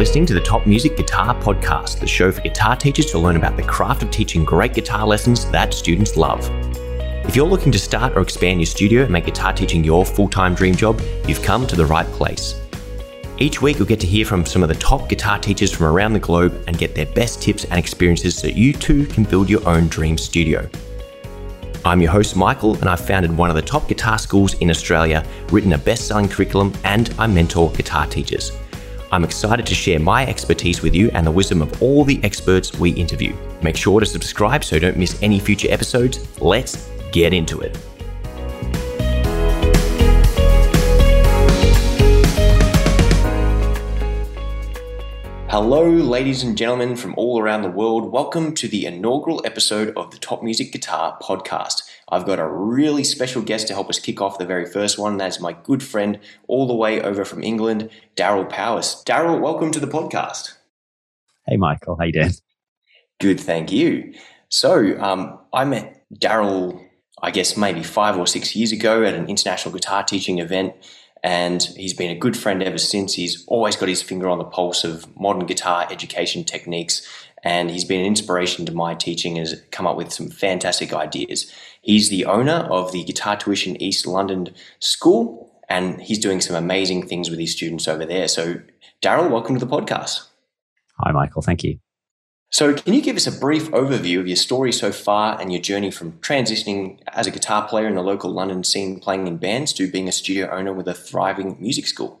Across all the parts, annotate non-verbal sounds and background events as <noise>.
listening to the Top Music Guitar Podcast, the show for guitar teachers to learn about the craft of teaching great guitar lessons that students love. If you're looking to start or expand your studio and make guitar teaching your full time dream job, you've come to the right place. Each week, you'll get to hear from some of the top guitar teachers from around the globe and get their best tips and experiences so you too can build your own dream studio. I'm your host, Michael, and I've founded one of the top guitar schools in Australia, written a best selling curriculum, and I mentor guitar teachers. I'm excited to share my expertise with you and the wisdom of all the experts we interview. Make sure to subscribe so you don't miss any future episodes. Let's get into it. Hello, ladies and gentlemen from all around the world. Welcome to the inaugural episode of the Top Music Guitar podcast. I've got a really special guest to help us kick off the very first one. That's my good friend, all the way over from England, Darryl Powis. Darryl, welcome to the podcast. Hey, Michael. How you doing? Good, thank you. So, um, I met Darryl, I guess maybe five or six years ago at an international guitar teaching event, and he's been a good friend ever since. He's always got his finger on the pulse of modern guitar education techniques and he's been an inspiration to my teaching and has come up with some fantastic ideas. He's the owner of the Guitar Tuition East London School, and he's doing some amazing things with his students over there. So, Darryl, welcome to the podcast. Hi, Michael. Thank you. So, can you give us a brief overview of your story so far and your journey from transitioning as a guitar player in the local London scene, playing in bands, to being a studio owner with a thriving music school?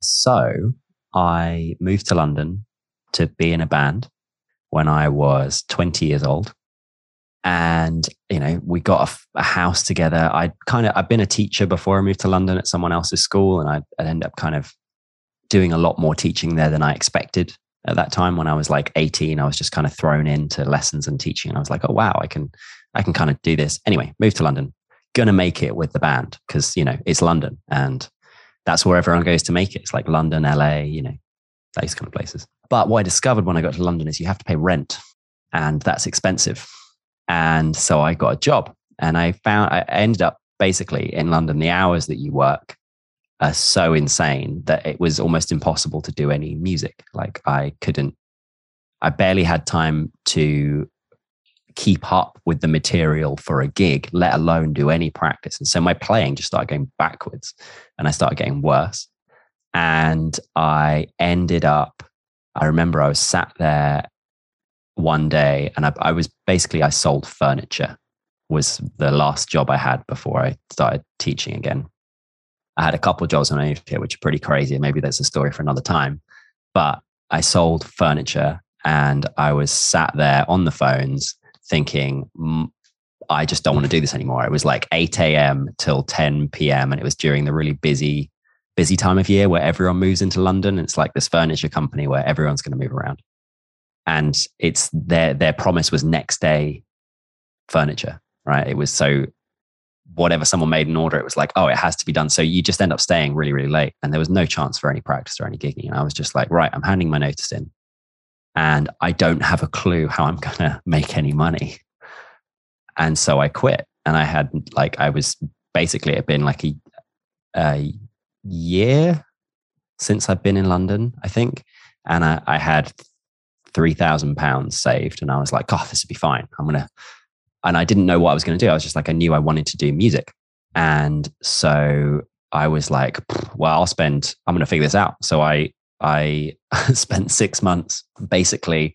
So, I moved to London to be in a band when I was 20 years old. And, you know, we got a, a house together. I kind of, I've been a teacher before I moved to London at someone else's school. And I, I ended up kind of doing a lot more teaching there than I expected at that time. When I was like 18, I was just kind of thrown into lessons and teaching. And I was like, oh, wow, I can, I can kind of do this. Anyway, moved to London, to make it with the band because, you know, it's London and that's where everyone goes to make it. It's like London, LA, you know, those kind of places. But what I discovered when I got to London is you have to pay rent, and that's expensive. And so I got a job, and I found I ended up basically in London. The hours that you work are so insane that it was almost impossible to do any music. Like I couldn't, I barely had time to keep up with the material for a gig, let alone do any practice. And so my playing just started going backwards and I started getting worse. And I ended up, I remember I was sat there one day and I, I was basically, I sold furniture, was the last job I had before I started teaching again. I had a couple jobs when I moved here, which are pretty crazy. Maybe that's a story for another time. But I sold furniture and I was sat there on the phones thinking, I just don't want to do this anymore. It was like 8 a.m. till 10 p.m. And it was during the really busy busy time of year where everyone moves into London. It's like this furniture company where everyone's going to move around. And it's their their promise was next day furniture, right? It was so whatever someone made an order, it was like, oh, it has to be done. So you just end up staying really, really late. And there was no chance for any practice or any gigging. And I was just like, right, I'm handing my notice in. And I don't have a clue how I'm <laughs> going to make any money. And so I quit. And I had like, I was basically, it had been like a, a year since I've been in London, I think. And I, I had three thousand pounds saved, and I was like, "Oh, this would be fine. I'm gonna." And I didn't know what I was going to do. I was just like, I knew I wanted to do music, and so I was like, "Well, I'll spend. I'm to figure this out." So I I <laughs> spent six months basically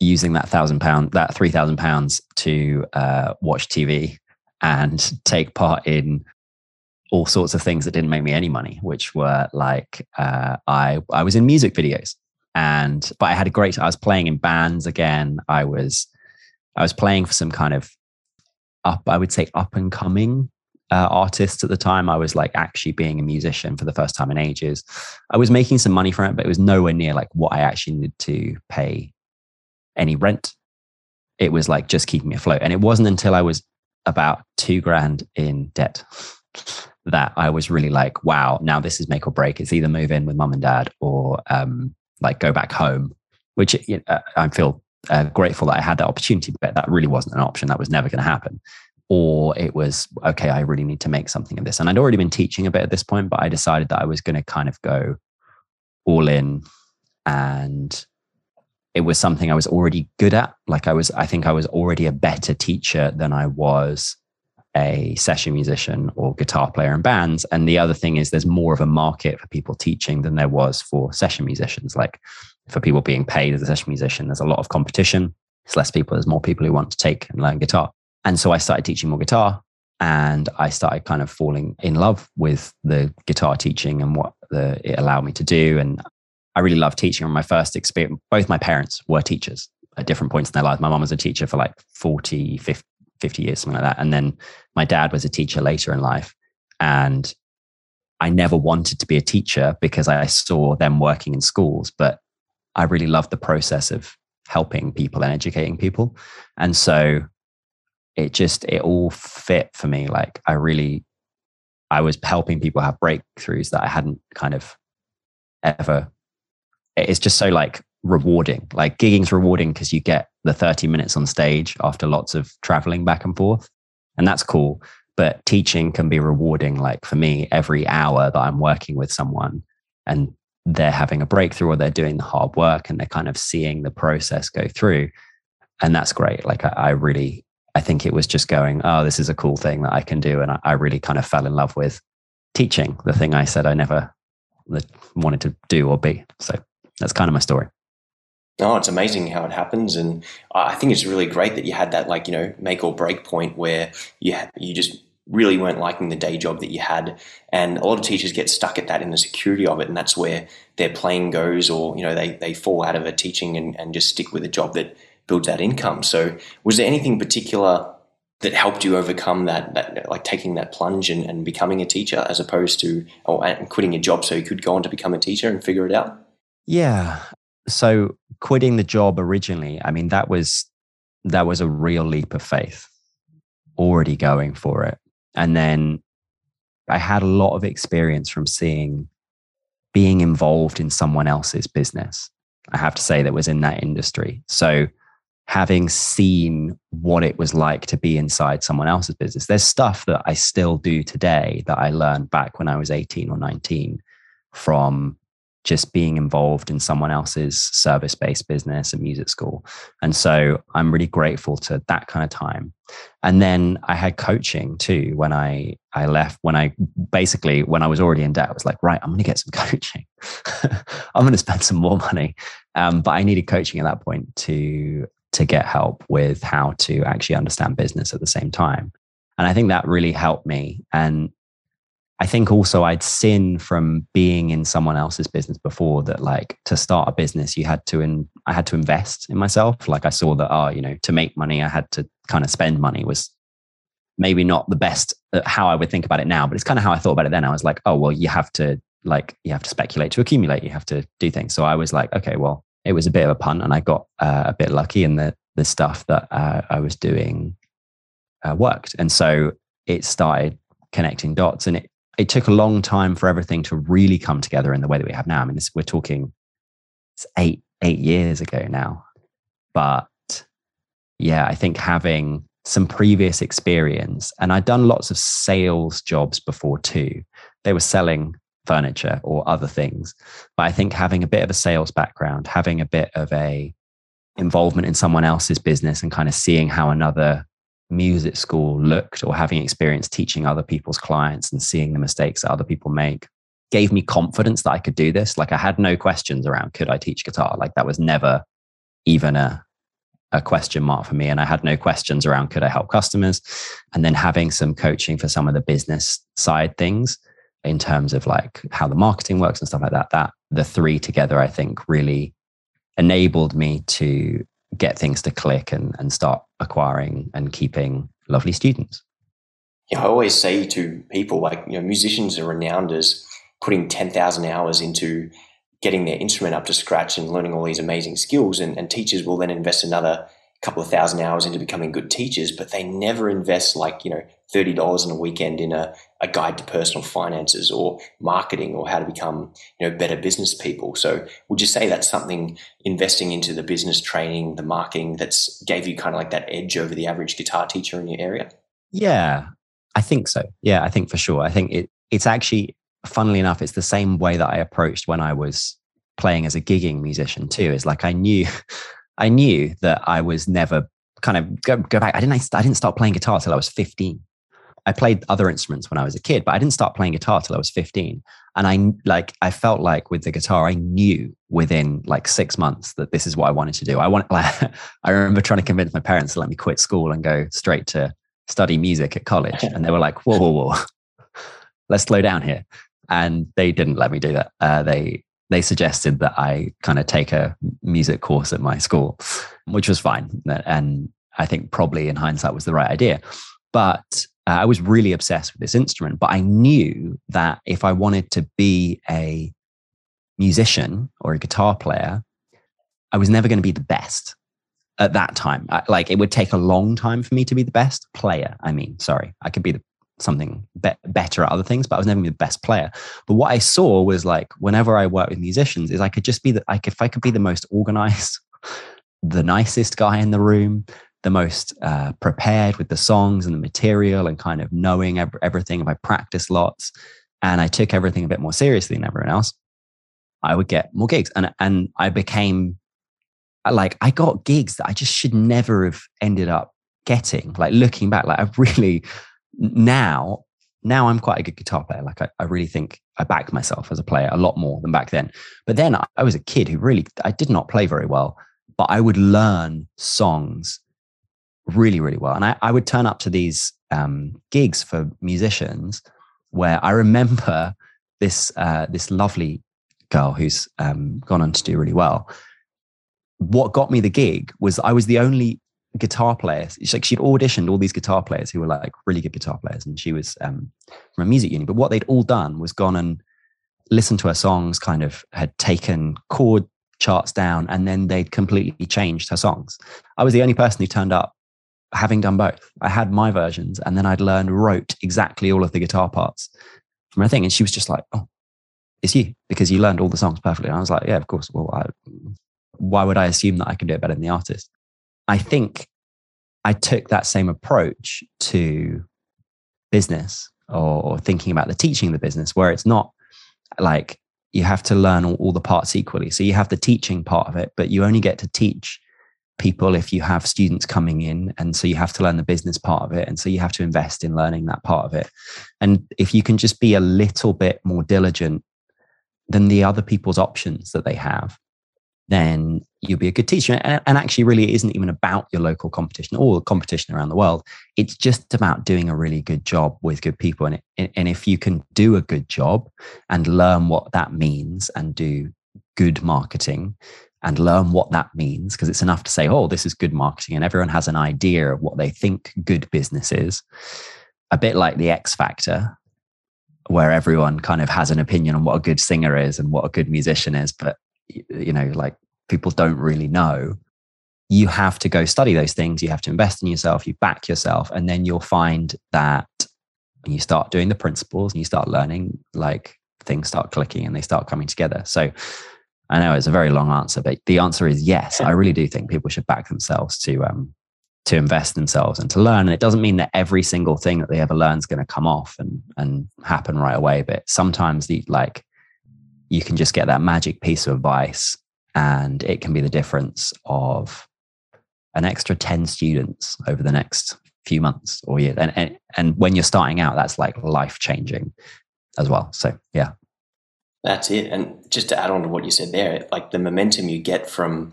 using that thousand pound, that three thousand pounds to uh, watch TV and <laughs> take part in all sorts of things that didn't make me any money, which were like uh, I I was in music videos, and but I had a great. I was playing in bands again. I was I was playing for some kind of up. I would say up and coming uh, artists at the time. I was like actually being a musician for the first time in ages. I was making some money from it, but it was nowhere near like what I actually needed to pay any rent. It was like just keeping me afloat, and it wasn't until I was about two grand in debt that I was really like, wow, now this is make or break. It's either move in with mum and dad or um, like go back home, which you know, uh, I feel uh, grateful that I had that opportunity, but that really wasn't an option. That was never going to happen. Or it was, okay, I really need to make something of this. And I'd already been teaching a bit at this point, but I decided that I was going to kind of go all in and it was something I was already good at. Like I was, I think I was already a better teacher than I was a session musician or guitar player in bands. And the other thing is there's more of a market for people teaching than there was for session musicians. Like for people being paid as a session musician, there's a lot of competition. It's less people, there's more people who want to take and learn guitar. And so I started teaching more guitar and I started kind of falling in love with the guitar teaching and what the, it allowed me to do. And I really love teaching. On my first experience, both my parents were teachers at different points in their lives. My mom was a teacher for like 40, 50, 50 years, something like that. And then my dad was a teacher later in life. And I never wanted to be a teacher because I saw them working in schools, but I really loved the process of helping people and educating people. And so it just, it all fit for me. Like I really, I was helping people have breakthroughs that I hadn't kind of ever it's just so like rewarding. Like gigging's rewarding because you get the 30 minutes on stage after lots of traveling back and forth. And that's cool. But teaching can be rewarding. Like for me, every hour that I'm working with someone and they're having a breakthrough or they're doing the hard work and they're kind of seeing the process go through. And that's great. Like I, I really, I think it was just going, oh, this is a cool thing that I can do. And I, I really kind of fell in love with teaching, the thing I said I never wanted to do or be. So that's kind of my story. Oh, it's amazing how it happens, and I think it's really great that you had that like you know make or break point where you you just really weren't liking the day job that you had, and a lot of teachers get stuck at that in the security of it, and that's where their plane goes, or you know they they fall out of a teaching and, and just stick with a job that builds that income. So, was there anything particular that helped you overcome that, that like taking that plunge and, and becoming a teacher as opposed to or quitting your job so you could go on to become a teacher and figure it out? Yeah. So quitting the job originally, I mean, that was that was a real leap of faith. Already going for it. And then I had a lot of experience from seeing being involved in someone else's business. I have to say that was in that industry. So having seen what it was like to be inside someone else's business, there's stuff that I still do today that I learned back when I was 18 or 19 from just being involved in someone else's service based business and music school. And so I'm really grateful to that kind of time. And then I had coaching too when I I left when I basically when I was already in debt I was like right I'm going to get some <laughs> coaching. I'm going to spend some more money. Um, but I needed coaching at that point to to get help with how to actually understand business at the same time. And I think that really helped me and I think also I'd seen from being in someone else's business before that like to start a business, you had to, in, I had to invest in myself. Like I saw that, oh, you know, to make money, I had to kind of spend money was maybe not the best how I would think about it now, but it's kind of how I thought about it then. I was like, oh, well, you have to like, you have to speculate to accumulate. You have to do things. So I was like, okay, well, it was a bit of a punt and I got uh, a bit lucky in the, the stuff that uh, I was doing uh, worked. And so it started connecting dots and it, it took a long time for everything to really come together in the way that we have now. I mean, this, we're talking it's eight eight years ago now, but yeah, I think having some previous experience, and I'd done lots of sales jobs before too. They were selling furniture or other things, but I think having a bit of a sales background, having a bit of a involvement in someone else's business, and kind of seeing how another music school looked or having experience teaching other people's clients and seeing the mistakes that other people make gave me confidence that I could do this. Like I had no questions around could I teach guitar? Like that was never even a a question mark for me and I had no questions around could I help customers and then having some coaching for some of the business side things in terms of like how the marketing works and stuff like that that the three together I think really enabled me to get things to click and, and start acquiring and keeping lovely students. Yeah, I always say to people like, you know, musicians are renowned as putting 10,000 hours into getting their instrument up to scratch and learning all these amazing skills. And, and teachers will then invest another couple of thousand hours into becoming good teachers, but they never invest like, you know, $30 in a weekend in a, a guide to personal finances or marketing or how to become, you know, better business people. So would you say that's something investing into the business training, the marketing that's gave you kind of like that edge over the average guitar teacher in your area? Yeah, I think so. Yeah, I think for sure. I think it, it's actually, funnily enough, it's the same way that I approached when I was playing as a gigging musician too. Is like I knew, <laughs> I knew that I was never kind of go, go back. I didn't. I didn't start playing guitar till I was 15. I played other instruments when I was a kid, but I didn't start playing guitar till I was 15. And I like I felt like with the guitar, I knew within like six months that this is what I wanted to do. I want <laughs> like I remember trying to convince my parents to let me quit school and go straight to study music at college. <laughs> And they were like, whoa, whoa, whoa. <laughs> Let's slow down here. And they didn't let me do that. Uh, they they suggested that I kind of take a music course at my school, which was fine. And I think probably in hindsight was the right idea. But uh, I was really obsessed with this instrument, but I knew that if I wanted to be a musician or a guitar player, I was never going to be the best at that time. I, like it would take a long time for me to be the best player. I mean, sorry, I could be the, something be- better at other things, but I was never the best player. But what I saw was like whenever I worked with musicians, is I could just be the like if I could be the most organized, <laughs> the nicest guy in the room, the most uh, prepared with the songs and the material and kind of knowing ev- everything. If I practiced lots and I took everything a bit more seriously than everyone else, I would get more gigs. And, and I became like, I got gigs that I just should never have ended up getting. Like looking back, like I really now, now I'm quite a good guitar player. Like I, I really think I back myself as a player a lot more than back then. But then I, I was a kid who really, I did not play very well, but I would learn songs really, really well. And I, I would turn up to these um, gigs for musicians where I remember this uh, this lovely girl who's um, gone on to do really well. What got me the gig was I was the only guitar players. She's like she'd auditioned all these guitar players who were like really good guitar players, and she was um, from a music uni. But what they'd all done was gone and listened to her songs, kind of had taken chord charts down, and then they'd completely changed her songs. I was the only person who turned up having done both. I had my versions and then I'd learned, wrote exactly all of the guitar parts from her thing. And she was just like, oh, it's you because you learned all the songs perfectly. And I was like, yeah, of course. Well, I, why would I assume that I can do it better than the artist? I think I took that same approach to business or, or thinking about the teaching of the business, where it's not like you have to learn all, all the parts equally. So you have the teaching part of it, but you only get to teach people if you have students coming in. And so you have to learn the business part of it. And so you have to invest in learning that part of it. And if you can just be a little bit more diligent than the other people's options that they have then you'll be a good teacher and, and actually really it isn't even about your local competition or competition around the world it's just about doing a really good job with good people and, it, and if you can do a good job and learn what that means and do good marketing and learn what that means because it's enough to say, oh, this is good marketing, and everyone has an idea of what they think good business is. A bit like the X Factor, where everyone kind of has an opinion on what a good singer is and what a good musician is, but you know, like people don't really know. You have to go study those things. You have to invest in yourself. You back yourself, and then you'll find that when you start doing the principles and you start learning, like things start clicking and they start coming together. So I know it's a very long answer, but the answer is yes. I really do think people should back themselves to um, to invest themselves and to learn. And it doesn't mean that every single thing that they ever learn is going to come off and and happen right away. But sometimes the like you can just get that magic piece of advice, and it can be the difference of an extra ten students over the next few months or year. And and, and when you're starting out, that's like life changing as well. So yeah. That's it. And just to add on to what you said there, like the momentum you get from,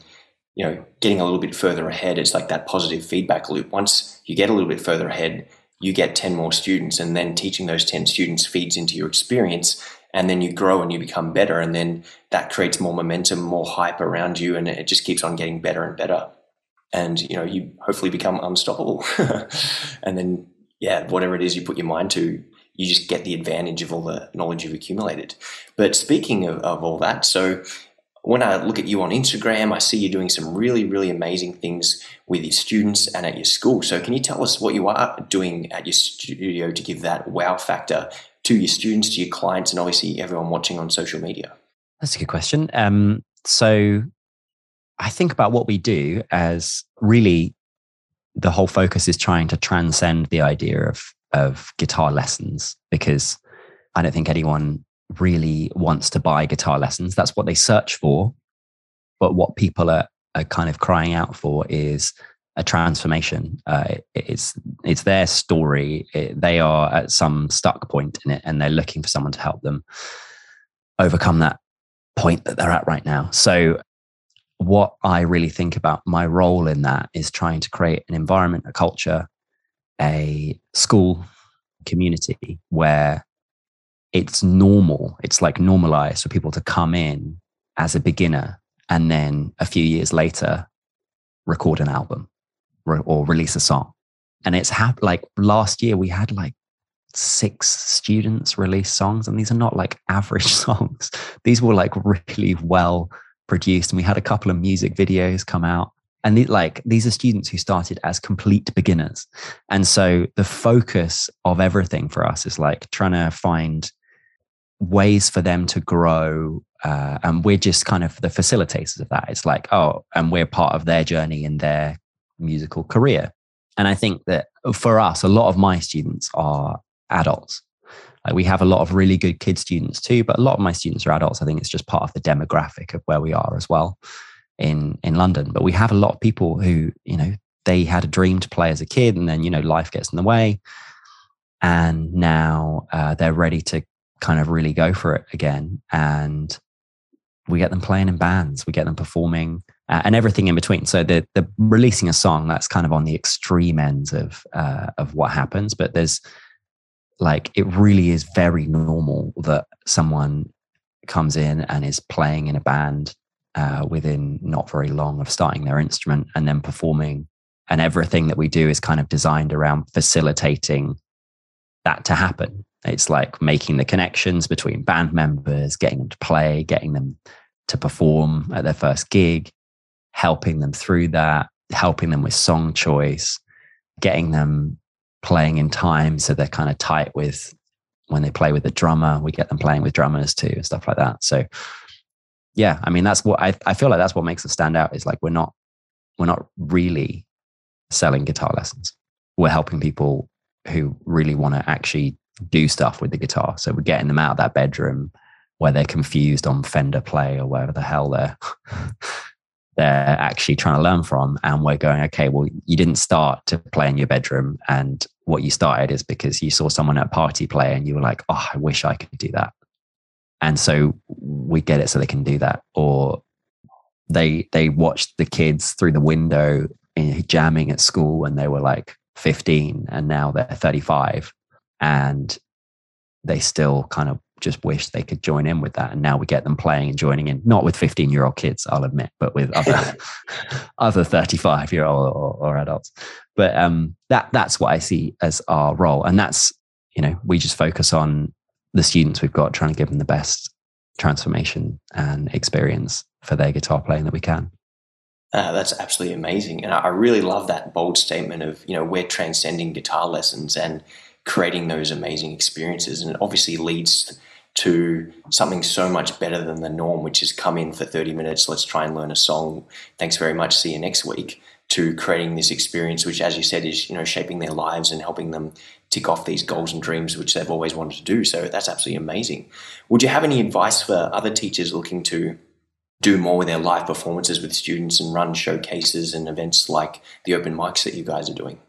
you know, getting a little bit further ahead, it's like that positive feedback loop. Once you get a little bit further ahead, you get 10 more students, and then teaching those 10 students feeds into your experience. And then you grow and you become better. And then that creates more momentum, more hype around you. And it just keeps on getting better and better. And, you know, you hopefully become unstoppable. <laughs> and then, yeah, whatever it is you put your mind to, you just get the advantage of all the knowledge you've accumulated. But speaking of, of all that, so when I look at you on Instagram, I see you doing some really, really amazing things with your students and at your school. So, can you tell us what you are doing at your studio to give that wow factor to your students, to your clients, and obviously everyone watching on social media? That's a good question. Um, so, I think about what we do as really the whole focus is trying to transcend the idea of of guitar lessons because I don't think anyone really wants to buy guitar lessons. That's what they search for. But what people are, are kind of crying out for is a transformation. Uh, it's it's their story. It, they are at some stuck point in it, and they're looking for someone to help them overcome that point that they're at right now. So, what I really think about my role in that is trying to create an environment, a culture, a school community where it's normal. It's like normalized for people to come in as a beginner and then a few years later record an album or release a song. And it's hap- like last year we had like six students release songs, and these are not like average <laughs> songs. These were like really well produced, and we had a couple of music videos come out. And the, like these are students who started as complete beginners, and so the focus of everything for us is like trying to find ways for them to grow uh, and we're just kind of the facilitators of that it's like oh and we're part of their journey in their musical career. And i think that for us a lot of my students are adults. Like we have a lot of really good kid students too but a lot of my students are adults. I think it's just part of the demographic of where we are as well in in london. But we have a lot of people who you know they had a dream to play as a kid and then you know life gets in the way. And now uh, they're ready to kind of really go for it again. And we get them playing in bands, we get them performing, uh, and everything in between. So the the releasing a song that's kind of on the extreme ends of uh, of what happens. But there's like it really is very normal that someone comes in and is playing in a band uh, within not very long of starting their instrument and then performing. And everything that we do is kind of designed around facilitating that to happen. It's like making the connections between band members, getting them to play, getting them to perform at their first gig, helping them through that, helping them with song choice, getting them playing in time so they're kind of tight with when they play with the drummer. We get them playing with drummers too and stuff like that. So yeah, I mean that's what I, I feel like that's what makes us stand out is like we're not we're not really selling guitar lessons. We're helping people who really want to actually do stuff with the guitar. So we're getting them out of that bedroom where they're confused on Fender play or wherever the hell they're <laughs> they're actually trying to learn from. And we're going, okay, well, you didn't start to play in your bedroom. And what you started is because you saw someone at a party play and you were like, oh, I wish I could do that. And so we get it so they can do that. Or they they watched the kids through the window jamming at school when they were like 15 and now they're 35 and they still kind of just wish they could join in with that. And now we get them playing and joining in not with 15 year old kids i'll admit but with other <laughs> other 35 year old or, or, adults. But um that that's what i see as our role. And that's you know we just focus on the students we've got trying to give them the best transformation and experience for their guitar playing that we can. Uh, that's absolutely amazing, and I, I really love that bold statement of you know we're transcending guitar lessons and creating those amazing experiences, and it obviously leads to something so much better than the norm, which is come in for 30 minutes, let's try and learn a song. Thanks very much. See you next week. To creating this experience, which, as you said, is you know shaping their lives and helping them tick off these goals and dreams which they've always wanted to do. So that's absolutely amazing. Would you have any advice for other teachers looking to do more with their live performances with students and run showcases and events like the open mics that you guys are doing?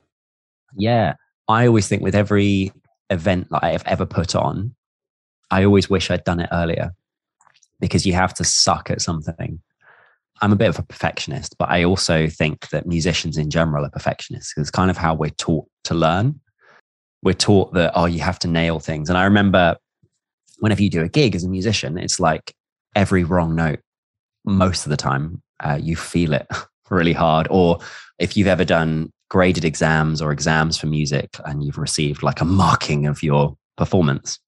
Yeah. I always think with every event that I have ever put on, I always wish I'd done it earlier because you have to suck at something. I'm a bit of a perfectionist, but I also think that musicians in general are perfectionists. It's kind of how we're taught to learn. We're taught that, oh, you have to nail things. And I remember whenever you do a gig as a musician, it's like every wrong note most of the time uh, you feel it <laughs> really hard. Or if you've ever done graded exams or exams for music and you've received like a marking of your performance,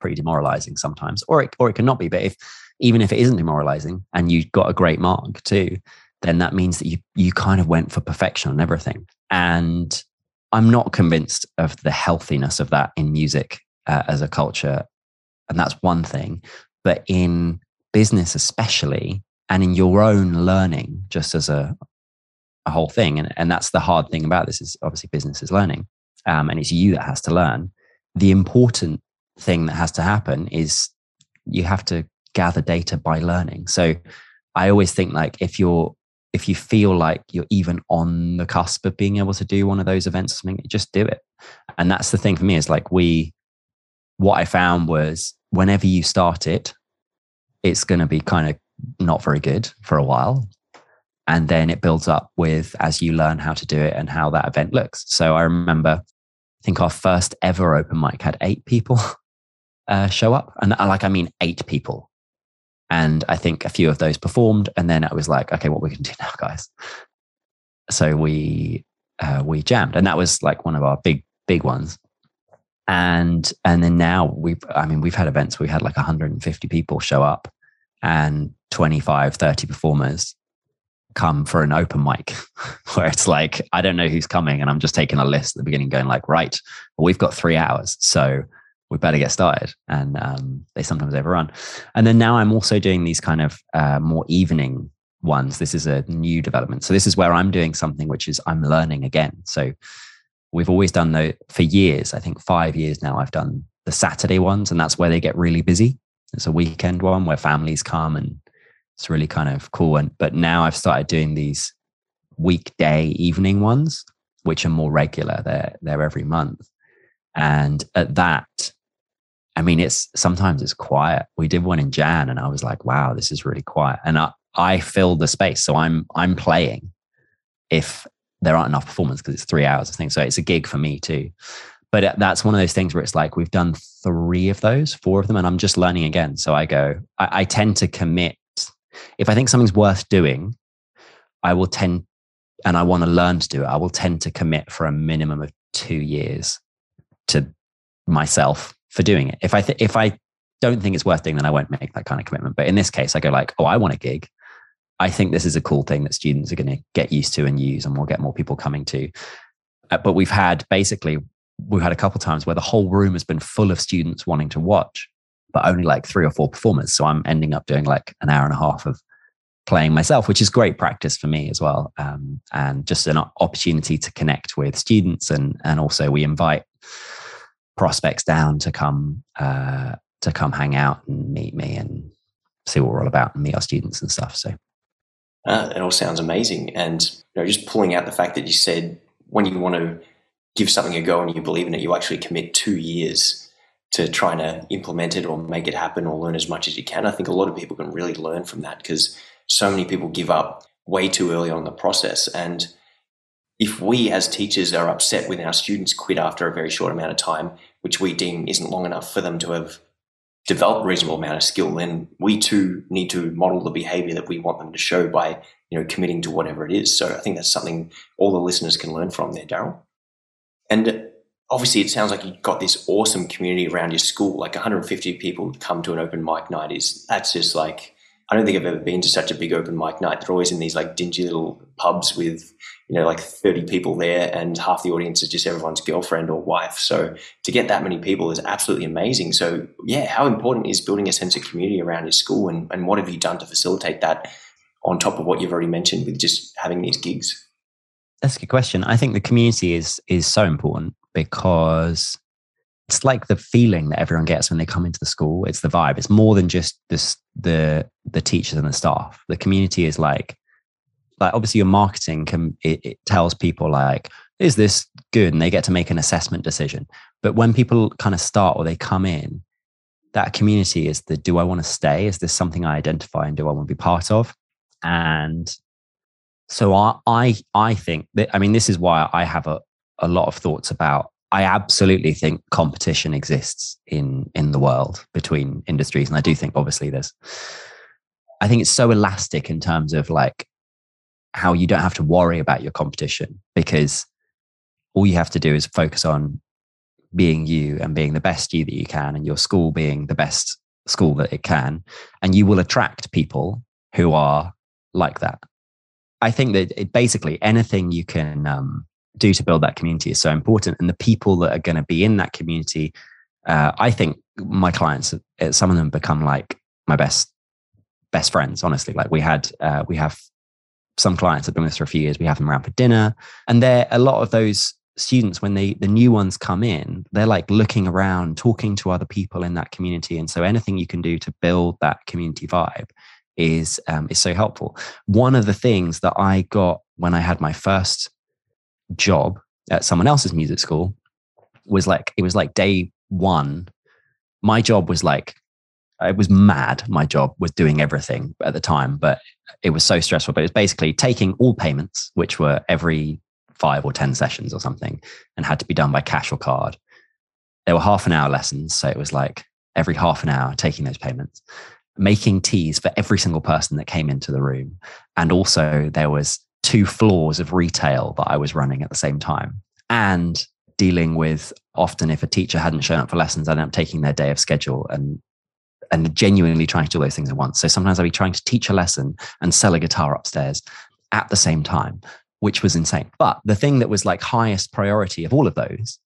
pretty demoralizing sometimes. Or it, or it can not be. But if even if it isn't demoralizing and you got a great mark too, then that means that you you kind of went for perfection on everything. And I'm not convinced of the healthiness of that in music uh, as a culture. And that's one thing. But in business, especially, and in your own learning just as a, a whole thing and, and that's the hard thing about this is obviously business is learning um, and it's you that has to learn the important thing that has to happen is you have to gather data by learning. So I always think like if you're if you feel like you're even on the cusp of being able to do one of those events or something, just do it. And that's the thing for me is like we what I found was whenever you start it, it's going to be kind of not very good for a while. And then it builds up with as you learn how to do it and how that event looks. So I remember, I think our first ever open mic had eight people <laughs> uh, show up. And uh, like, I mean, eight people. And I think a few of those performed. And then I was like, okay, what we can do now, guys? So we, uh, we jammed. And that was like one of our big, big ones and and then now we've i mean we've had events we had like 150 people show up and 25 30 performers come for an open mic <laughs> where it's like i don't know who's coming and i'm just taking a list at the beginning going like right well, we've got three hours so we better get started and um, they sometimes overrun and then now i'm also doing these kind of uh, more evening ones this is a new development so this is where i'm doing something which is i'm learning again so we've always done though for years. I think five years now. I've done the Saturday ones, and that's where they get really busy. It's a weekend one where families come, and it's really kind of cool. And but now I've started doing these weekday evening ones, which are more regular. They're they're every month, and at that. I mean, it's sometimes it's quiet. We did one in Jan, and I was like, "Wow, this is really quiet." And I, I filled the space, so I'm I'm playing. If there aren't enough performance because it's three hours of things. So it's a gig for me too. But uh, that's one of those things where it's like we've done three of those, four of them, and I'm just learning again. So I go, I, I tend to commit. If I think something's worth doing, I will tend, and I want to learn to do it, I will tend to commit for a minimum of two years to myself for doing it. If I th- if I don't think it's worth doing, then I won't make that kind of commitment. But in this case, I go like, oh, I want a gig. I think this is a cool thing that students are going to get used to and use, and we'll get more people coming to. Uh, but we've had basically, we've had a couple times where the whole room has been full of students wanting to watch, but only like three or four performers. So I'm ending up doing like an hour and a half of playing myself, which is great practice for me as well, um, and just an opportunity to connect with students, and and also we invite prospects down to come uh, to come hang out and meet me and see what we're all about and meet our students and stuff. So uh, it all sounds amazing. And you know, just pulling out the fact that you said when you want to give something a go and you believe in it, you actually commit two years to trying to implement it or make it happen or learn as much as you can. I think a lot of people can really learn from that because so many people give up way too early on the process. And if we as teachers are upset when our students quit after a very short amount of time, which we deem isn't long enough for them to have developed a reasonable amount of skill, then we too need to model the behavior that we want them to show by, you know, committing to whatever it is. So I think that's something all the listeners can learn from there, Darryl. And obviously it sounds like you've got this awesome community around your school, like 150 people come to an open mic night is that's just like I don't think I've ever been to such a big open mic night. They're always in these like dingy little pubs with, you know, like 30 people there and half the audience is just everyone's girlfriend or wife. So to get that many people is absolutely amazing. So yeah, how important is building a sense of community around your school and, and what have you done to facilitate that on top of what you've already mentioned with just having these gigs? That's a good question. I think the community is is so important because it's like the feeling that everyone gets when they come into the school. It's the vibe. It's more than just this the the teachers and the staff. The community is like like obviously your marketing can it, it tells people like is this good and they get to make an assessment decision. But when people kind of start or they come in, that community is the do I want to stay? Is this something I identify and do I want to be part of? And so I I I think that I mean this is why I have a, a lot of thoughts about I absolutely think competition exists in in the world between industries, and I do think obviously there's. I think it's so elastic in terms of like how you don't have to worry about your competition because all you have to do is focus on being you and being the best you that you can, and your school being the best school that it can, and you will attract people who are like that. I think that it, basically anything you can um, do to build that community is so important. And the people that are going to be in that community, uh, I think my clients, uh, some of them become like my best best friends. Honestly, like we had, uh, we have some clients have been with us for a few years. We have them around for dinner, and there are a lot of those students when they the new ones come in they're like looking around talking to other people in that community and so anything you can do to build that community vibe is um, is so helpful one of the things that i got when i had my first job at someone else's music school was like it was like day one my job was like it was mad my job was doing everything at the time but it was so stressful but it was basically taking all payments which were every five or 10 sessions or something and had to be done by cash or card. There were half an hour lessons. So it was like every half an hour taking those payments, making teas for every single person that came into the room. And also there was two floors of retail that I was running at the same time and dealing with often if a teacher hadn't shown up for lessons, I'd end up taking their day of schedule and and genuinely trying to do those things at once. So sometimes I'd be trying to teach a lesson and sell a guitar upstairs at the same time which was insane. But the thing that was like highest priority of all of those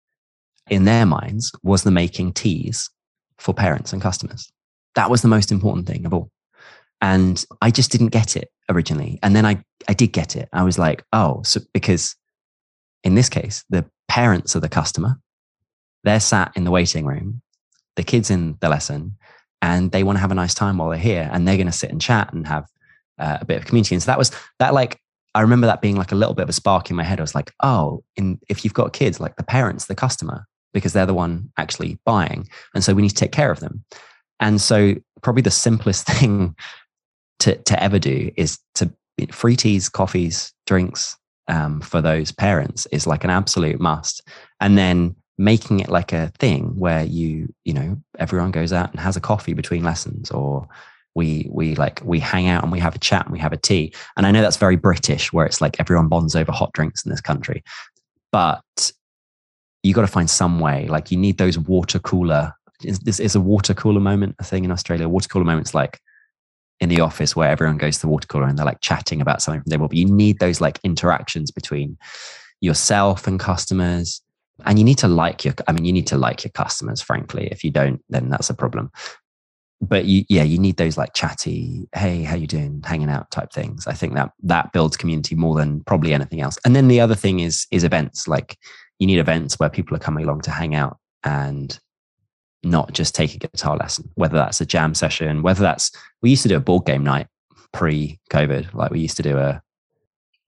in their minds was the making teas for parents and customers. That was the most important thing of all. And I just didn't get it originally. And then I, I did get it. I was like, oh, so because in this case, the parents of the customer, they're sat in the waiting room, the kids in the lesson, and they want to have a nice time while they're here. And they're going to sit and chat and have uh, a bit of community. And so that was that like I remember that being like a little bit of a spark in my head. I was like, oh, in, if you've got kids, like the parents, the customer, because they're the one actually buying. And so we need to take care of them. And so probably the simplest <laughs> thing to, to ever do is to free teas, coffees, drinks um, for those parents is like an absolute must. And then making it like a thing where you, you know, everyone goes out and has a coffee between lessons or we we like we hang out and we have a chat and we have a tea. And i know that's very british where it's like everyone bonds over hot drinks in this country but you got to find some way like you need those water cooler this is a water cooler moment a thing in australia? Water cooler moments like in the office where everyone goes to the water cooler and they're like chatting about something from their but you need those like interactions between yourself and customers and you need to like your i mean you need to like your customers frankly if you don't then that's a problem but you, yeah, you need those like chatty, hey, how you doing, hanging out type things. I think that that builds community more than probably anything else. And then the other thing is is events. Like you need events where people are coming along to hang out and not just take a guitar lesson. Whether that's a jam session, whether that's we used to do a board game night pre-COVID. Like we used to do a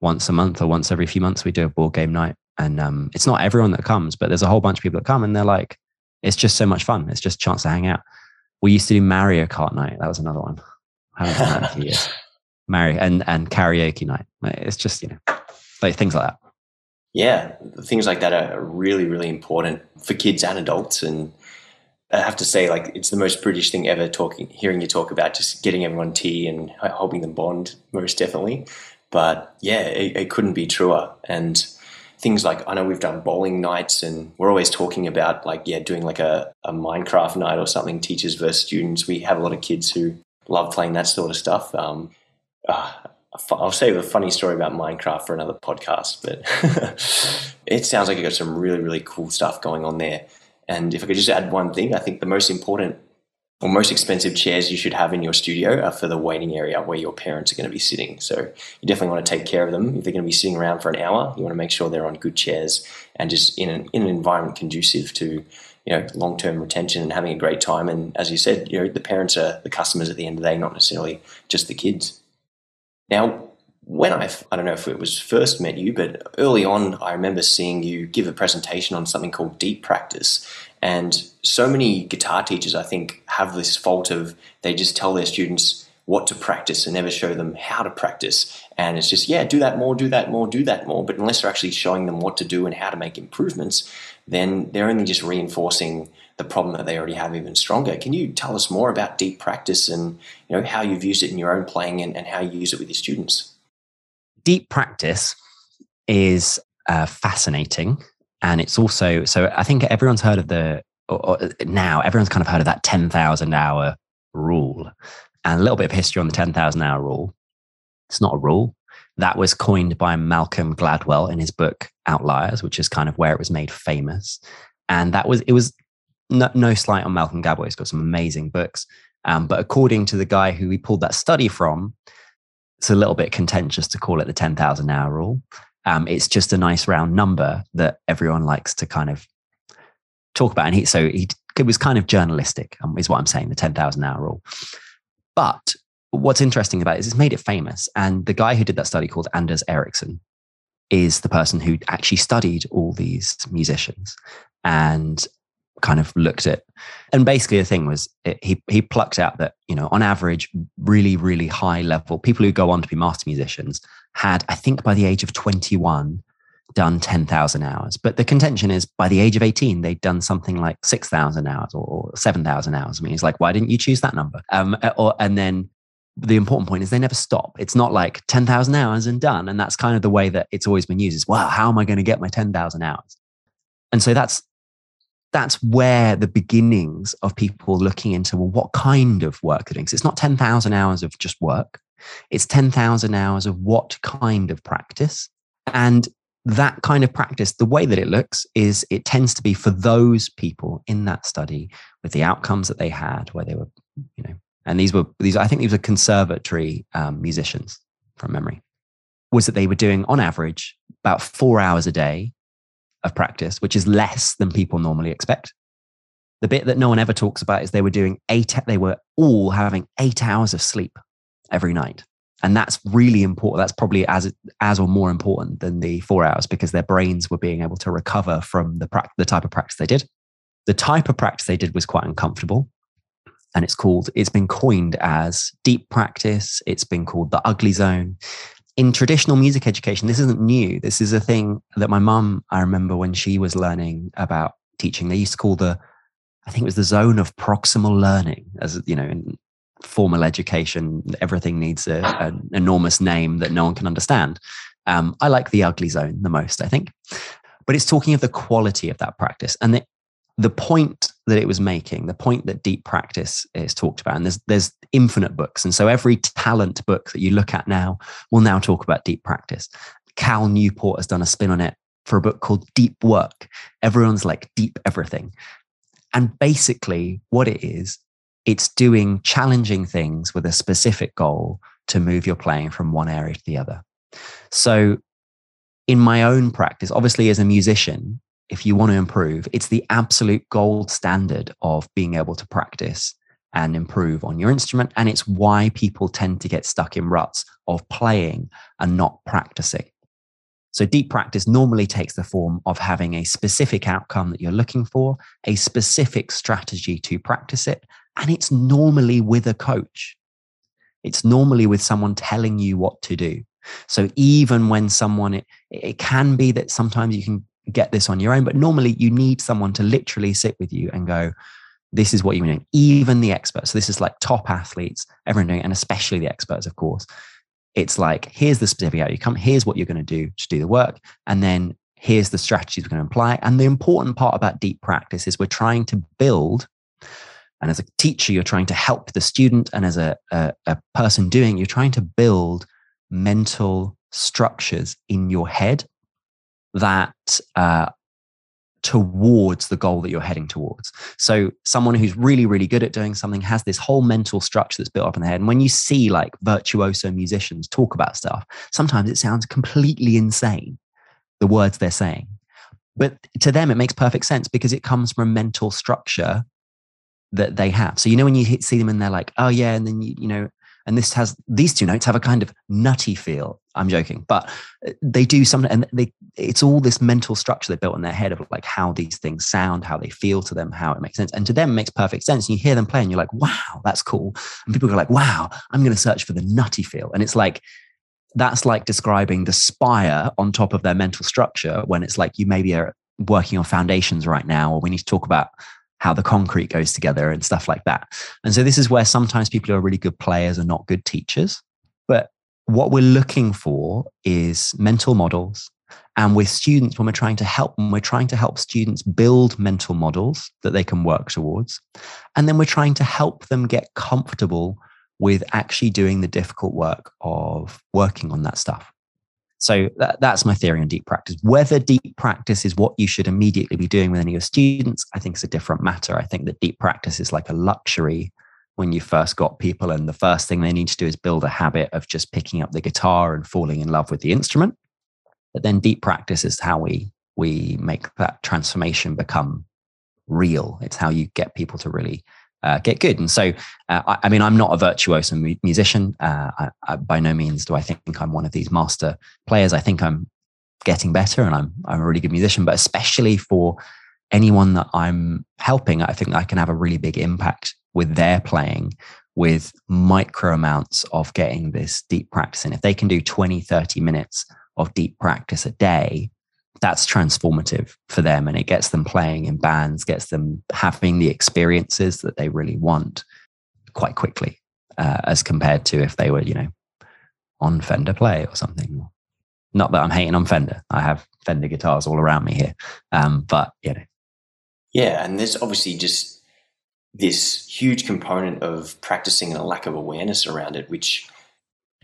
once a month or once every few months we do a board game night. And um, it's not everyone that comes, but there's a whole bunch of people that come and they're like, it's just so much fun. It's just a chance to hang out. We used to do Mario Kart night. That was another one. I haven't done that in a few years. <laughs> Mario and and karaoke night. It's just you know like things like that. Yeah, things like that are really really important for kids and adults. And I have to say, like it's the most British thing ever. Talking, hearing you talk about just getting everyone tea and helping them bond, most definitely. But yeah, it, it couldn't be truer. And things like I know we've done bowling nights and we're always talking about like yeah doing like a, a Minecraft night or something teachers versus students. We have a lot of kids who love playing that sort of stuff. Um, uh, I'll save a funny story about Minecraft for another podcast but <laughs> it sounds like you've got some really really cool stuff going on there. And if I could just add one thing I think the most important or most expensive chairs you should have in your studio are for the waiting area where your parents are going to be sitting. So you definitely want to take care of them. If they're going to be sitting around for an hour, you want to make sure they're on good chairs and just in an, in an environment conducive to you know long term retention and having a great time. And as you said, you know the parents are the customers at the end of the day, not necessarily just the kids. Now, when I, I don't know if it was first met you, but early on, I remember seeing you give a presentation on something called deep practice. And so many guitar teachers, I think, have this fault of they just tell their students what to practice and never show them how to practice. And it's just, yeah, do that more, do that more, do that more. But unless they're actually showing them what to do and how to make improvements, then they're only just reinforcing the problem that they already have even stronger. Can you tell us more about deep practice and you know how you've used it in your own playing and, and how you use it with your students? Deep practice is uh, fascinating and it's also so I think everyone's heard of the or, or now everyone's kind of heard of that ten thousand hour rule, and a little bit of history on the ten thousand hour rule. It's not a rule that was coined by Malcolm Gladwell in his book Outliers, which is kind of where it was made famous, and that was it was no, no slight on Malcolm Gladwell. He's got some amazing books, um, but according to the guy who we pulled that study from, it's a little bit contentious to call it the 10,000 hour rule. Um, it's just a nice round number that everyone likes to kind of talk about. And he, so he, it was kind of journalistic, um, is what I'm saying, the 10,000 hour rule. But what's interesting about it is it's made it famous. And the guy who did that study called Anders Ericsson is the person who actually studied all these musicians and kind of looked at and basically the thing was it, he he plucked out that you know on average really really high level people who go on to be master musicians had i think by the age of 21 done 10,000 hours but the contention is by the age of 18 they'd done something like 6,000 hours or 7,000 hours i mean he's like why didn't you choose that number um or and then the important point is they never stop. It's not like 10,000 hours and done. And that's kind of the way that it's always been used is, wow, how am I going to get my 10,000 hours? And so that's that's where the beginnings of people looking into well, what kind of work they're doing. It's not 10,000 hours of just work, it's 10,000 hours of what kind of practice. And that kind of practice, the way that it looks is it tends to be for those people in that study with the outcomes that they had, where they were, you know, and these were these, I think these were conservatory um, musicians from memory, was that they were doing on average about four hours a day of practice, which is less than people normally expect. The bit that no one ever talks about is they were doing eight, they were all having eight hours of sleep every night. And that's really important. That's probably as, as or more important than the four hours because their brains were being able to recover from the, pra- the type of practice they did. The type of practice they did was quite uncomfortable. And it's called, it's been coined as deep practice. It's been called the ugly zone in traditional music education, this isn't new. This is a thing that my mum, I remember when she was learning about teaching, they used to call the, I think it was the zone of proximal learning, as you know, in formal education, everything needs a, an enormous name that no one can understand. Um, I like the ugly zone the most, I think. But it's talking of the quality of that practice. And the, the point that it was making, the point that deep practice is talked about, and there's there's infinite books, and so every talent book that you look at now will now talk about deep practice. Cal Newport has done a spin on it for a book called Deep Work. Everyone's like deep everything, and basically what it is, it's doing challenging things with a specific goal to move your playing from one area to the other. So, in my own practice, obviously as a musician, if you want to improve, it's the absolute gold standard of being able to practice and improve on your instrument. And it's why people tend to get stuck in ruts of playing and not practicing. So, deep practice normally takes the form of having a specific outcome that you're looking for, a specific strategy to practice it. And it's normally with a coach. It's normally with someone telling you what to do. So, even when someone, it, it can be that sometimes you can get this on your own. But normally you need someone to literally sit with you and go, this is what you're doing. Even the experts. So this is like top athletes, everyone doing it, and especially the experts, of course. It's like, here's the specific outcome. Here's what you're going to do to do the work. And then here's the strategies we're going to apply. And the important part about deep practice is we're trying to build and as a teacher, you're trying to help the student. And as a, a, a, person doing, you're trying to build mental structures in your head that uh, towards the goal that you're heading towards. So someone who's really, really good at doing something has this whole mental structure that's built up in their head. And when you see like virtuoso musicians talk about stuff, sometimes it sounds completely insane, the words they're saying. But to them, it makes perfect sense because it comes from a mental structure that they have. So, you know, when you see them and they're like, oh, yeah, and then, you, you know, and this has these two notes have a kind of nutty feel. I'm joking. But uh, they do something and they it's all this mental structure they built in their head of like how these things sound how they feel to them how it makes sense. And to them makes perfect sense. And you hear them play and you're like wow that's cool. And people go like wow i'm going to search for the nutty feel. And it's like that's like describing the spire on top of their mental structure when it's like you maybe are working on foundations right now or we need to talk about how the concrete goes together and stuff like that. And so this is where sometimes people who are really good players are not good teachers. But what we're looking for is mental models. And with students, when we're trying to help them, we're trying to help students build mental models that they can work towards. And then we're trying to help them get comfortable with actually doing the difficult work of working on that stuff. So that, that's my theory on deep practice. Whether deep practice is what you should immediately be doing with any of your students, I think is a different matter. I think that deep practice is like a luxury when you first got people and the first thing they need to do is build a habit of just picking up the guitar and falling in love with the instrument but then deep practice is how we we make that transformation become real it's how you get people to really uh, get good. And so uh, I, I, mean i'm not a virtuoso mu- musician. Uh, I, I, by no means do i think i'm one of these master players. I think i'm getting better and i'm i'm a really good musician. But especially for anyone that i'm helping i think i can have a really big impact with their playing with micro amounts of getting this deep practice in. If they can do 20, 30 minutes of deep practice a day, that's transformative for them and it gets them playing in bands, gets them having the experiences that they really want quite quickly, uh, as compared to if they were, you know, on Fender Play or something. Not that I'm hating on Fender. I have Fender guitars all around me here. Um, but, you know. Yeah. And there's obviously just this huge component of practicing and a lack of awareness around it, which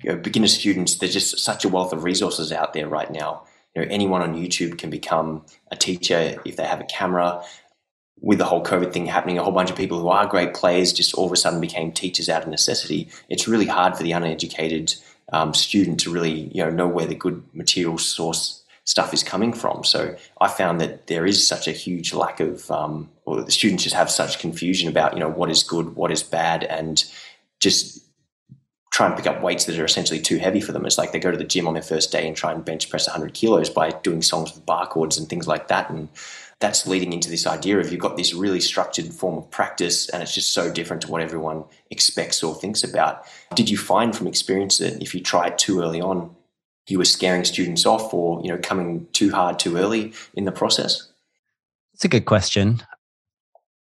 you know, beginner students, there's just such a wealth of resources out there right now. You know, anyone on YouTube can become a teacher if they have a camera. With the whole COVID thing happening, a whole bunch of people who are great players just all of a sudden became teachers out of necessity. It's really hard for the uneducated um, student to really, you know, know where the good material source stuff is coming from. So I found that there is such a huge lack of, um, or the students just have such confusion about, you know, what is good, what is bad, and just try and pick up weights that are essentially too heavy for them. It's like they go to the gym on their first day and try and bench press 100 kilos by doing songs with bar chords and things like that. And that's leading into this idea of you've got this really structured form of practice and it's just so different to what everyone expects or thinks about. Did you find from experience that if you it too early on, you were scaring students off or you know coming too hard too early in the process? It's a good question.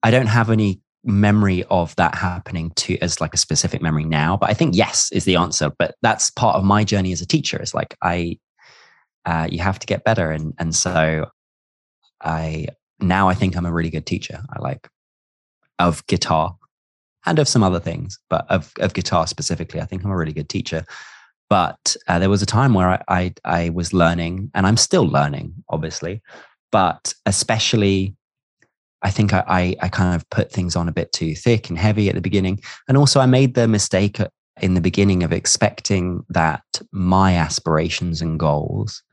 I don't have any memory of that happening to as like a specific memory now but i think yes is the answer but that's part of my journey as a teacher it's like i uh, you have to get better and and so i now i think i'm a really good teacher i like of guitar and of some other things but of, of guitar specifically i think i'm a really good teacher but uh, there was a time where I, I, I was learning, and I'm still learning, obviously. But especially, I think I, I, I kind of put things on a bit too thick and heavy at the beginning, and also I made the mistake in the beginning of expecting that my aspirations and goals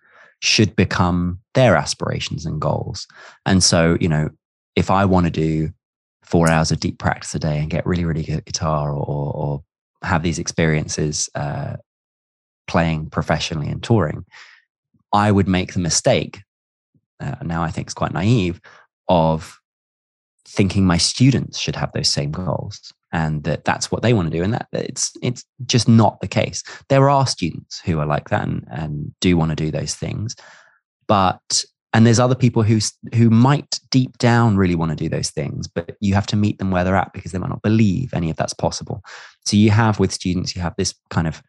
should become their aspirations and goals. And so, you know, if I want to do four hours of deep practice a day and get really, really good guitar or, or have these experiences uh, playing professionally and touring, I would make the mistake, uh, now I think it's quite naive, of thinking my students should have those same goals and that that's what they want to do and that it's it's just not the case there are students who are like that and, and do want to do those things but and there's other people who who might deep down really want to do those things but you have to meet them where they're at because they might not believe any of that's possible so you have with students you have this kind of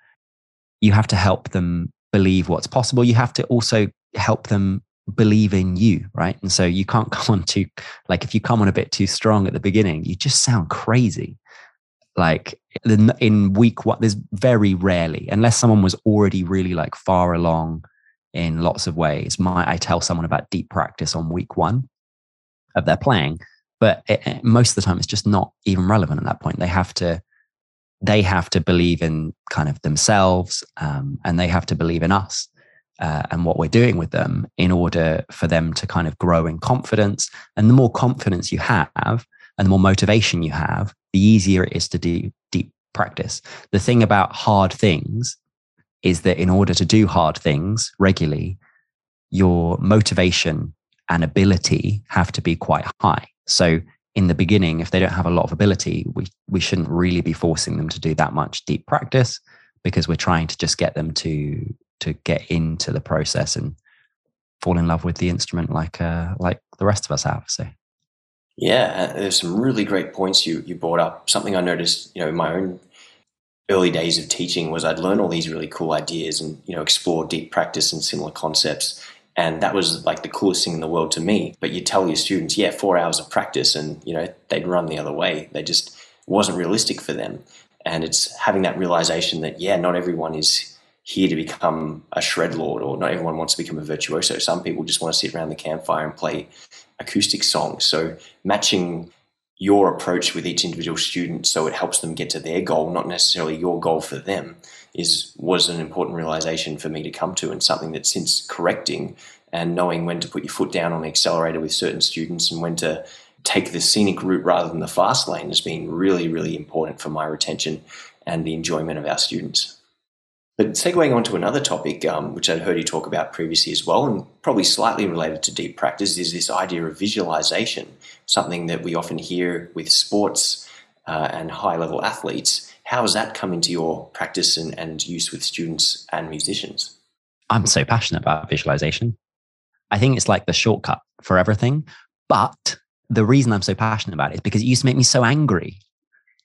you have to help them believe what's possible. You have to also help them believe in you, right? And so you can't <laughs> come on too, like, if you come on a bit too strong at the beginning, you just sound crazy. Like in week one, there's very rarely, unless someone was already really like far along in lots of ways, might I tell someone about deep practice on week one of their playing. But it, most of the time, it's just not even relevant at that point. They have to they have to believe in kind of themselves um, and they have to believe in us uh, and what we're doing with them in order for them to kind of grow in confidence. And the more confidence you have and the more motivation you have, the easier it is to do deep practice. The thing about hard things is that in order to do hard things regularly, your motivation and ability have to be quite high. So in the beginning, if they don't have a lot of ability, we, we shouldn't really be forcing them to do that much deep practice because we're trying to just get them to to get into the process and fall in love with the instrument like uh, like the rest of us have. So yeah, there's some really great points you you brought up. Something I noticed, you know, in my own early days of teaching was I'd learn all these really cool ideas and you know explore deep practice and similar concepts and that was like the coolest thing in the world to me. But you tell your students, yeah, four hours of practice, and you know they'd run the other way. They just wasn't realistic for them. And it's having that realization that yeah, not everyone is here to become a shred lord, or not everyone wants to become a virtuoso. Some people just want to sit around the campfire and play acoustic songs. So matching your approach with each individual student so it helps them get to their goal, not necessarily your goal for them, is was an important realization for me to come to and something that since correcting and knowing when to put your foot down on the accelerator with certain students and when to take the scenic route rather than the fast lane has been really, really important for my retention and the enjoyment of our students. But segueing on to another topic, um, which I'd heard you talk about previously as well, and probably slightly related to deep practice, is this idea of visualization, something that we often hear with sports uh, and high level athletes. How has that come into your practice and, and use with students and musicians? I'm so passionate about visualization. I think it's like the shortcut for everything. But the reason I'm so passionate about it is because it used to make me so angry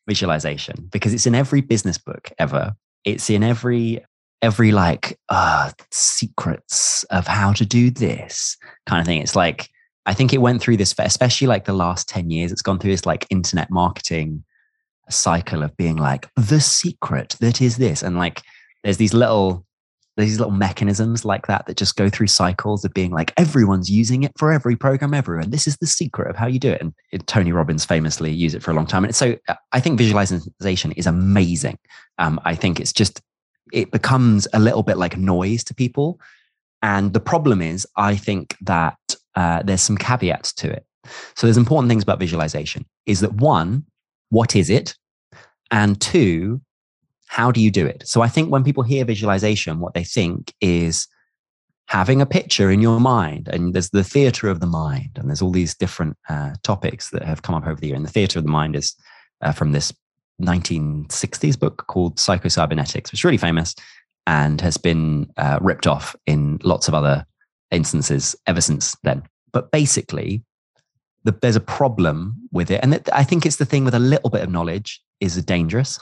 visualization because it's in every business book ever it's in every every like uh secrets of how to do this kind of thing. It's like i think it went through this especially like the last 10 years it's gone through this like internet marketing cycle of being like the secret that is this and like there's these little these little mechanisms like that that just go through cycles of being like everyone's using it for every program ever and this is the secret of how you do it. And it, tony robbins famously used it for a long time. And so uh, i think visualization is amazing. Um, i think it's just it becomes a little bit like noise to people. And the problem is i think that uh, there's some caveats to it. So there's important things about visualization is that one what is it? And two how do you do it? So I think when people hear visualization, what they think is having a picture in your mind. And there's the theater of the mind, and there's all these different uh, topics that have come up over the year. And the theater of the mind is uh, from this 1960s book called Psycho-Cybernetics, which is really famous and has been uh, ripped off in lots of other instances ever since then. But basically, the, there's a problem with it. And I think it's the thing with a little bit of knowledge is dangerous.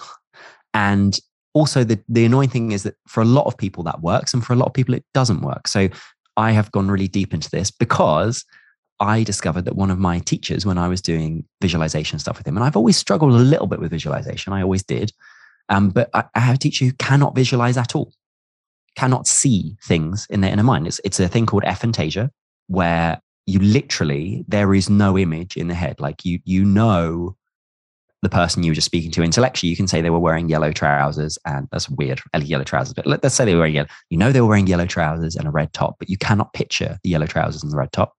And also, the, the annoying thing is that for a lot of people that works, and for a lot of people it doesn't work. So I have gone really deep into this because I discovered that one of my teachers, when I was doing visualization stuff with him, and I've always struggled a little bit with visualization, I always did. Um, but I, I have a teacher who cannot visualize at all, cannot see things in their inner mind. It's, it's a thing called aphantasia, where you literally, there is no image in the head. Like you, you know the person you were just speaking to intellectually, you can say they were wearing yellow trousers, and that's weird, uh, yellow trousers. But let's say they were wearing yellow. You know they were wearing yellow trousers and a red top, but you cannot picture the yellow trousers and the red top.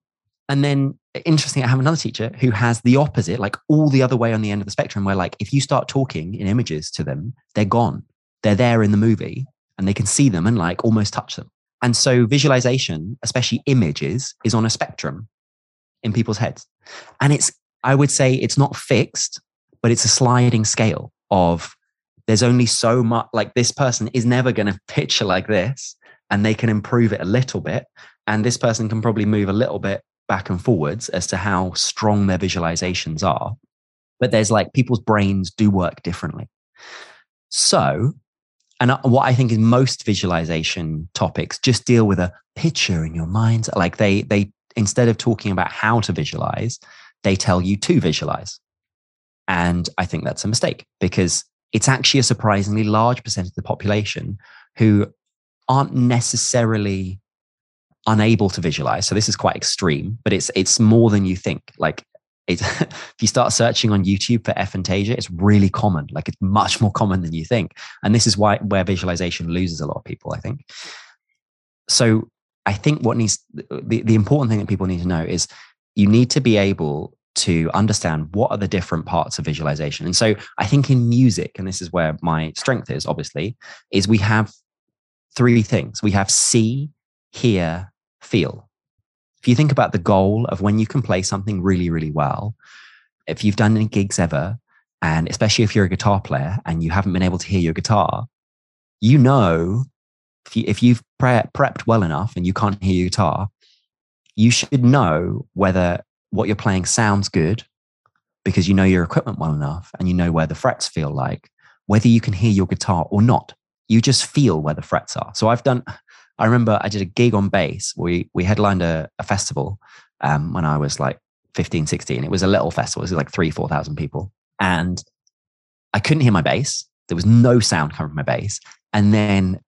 And then, interesting, I have another teacher who has the opposite, like all the other way on the end of the spectrum, where like if you start talking in images to them, they're gone. They're there in the movie, and they can see them and like almost touch them. And so, visualization, especially images, is on a spectrum in people's heads, and it's I would say it's not fixed but it's a sliding scale of there's only so much like this person is never going to picture like this and they can improve it a little bit and this person can probably move a little bit back and forwards as to how strong their visualizations are. But there's like people's brains do work differently. So and uh, what i think is most visualization topics just deal with a picture in your mind like they they instead of talking about how to visualize they tell you to visualize and I think that's a mistake because it's actually a surprisingly large percentage of the population who aren't necessarily unable to visualize. So this is quite extreme, but it's it's more than you think. Like <laughs> if you start searching on YouTube for aphantasia, it's really common. Like it's much more common than you think. And this is why where visualization loses a lot of people, I think. So I think what needs the, the important thing that people need to know is you need to be able to understand what are the different parts of visualization. And so I think in music, and this is where my strength is obviously, is we have three things. We have see, hear, feel. If you think about the goal of when you can play something really, really well, if you've done any gigs ever, and especially if you're a guitar player and you haven't been able to hear your guitar, you know if, you, you've pre- prepped well enough and you can't hear your guitar, you should know whether what you're playing sounds good because you know your equipment well enough and you know where the frets feel like, whether you can hear your guitar or not. You just feel where the frets are. So I've done, I remember I did a gig on bass. We, we headlined a, a festival um, when I was like 15, 16. It was a little festival. It was like three, 4,000 people. And I couldn't hear my bass. There was no sound coming from my bass. And then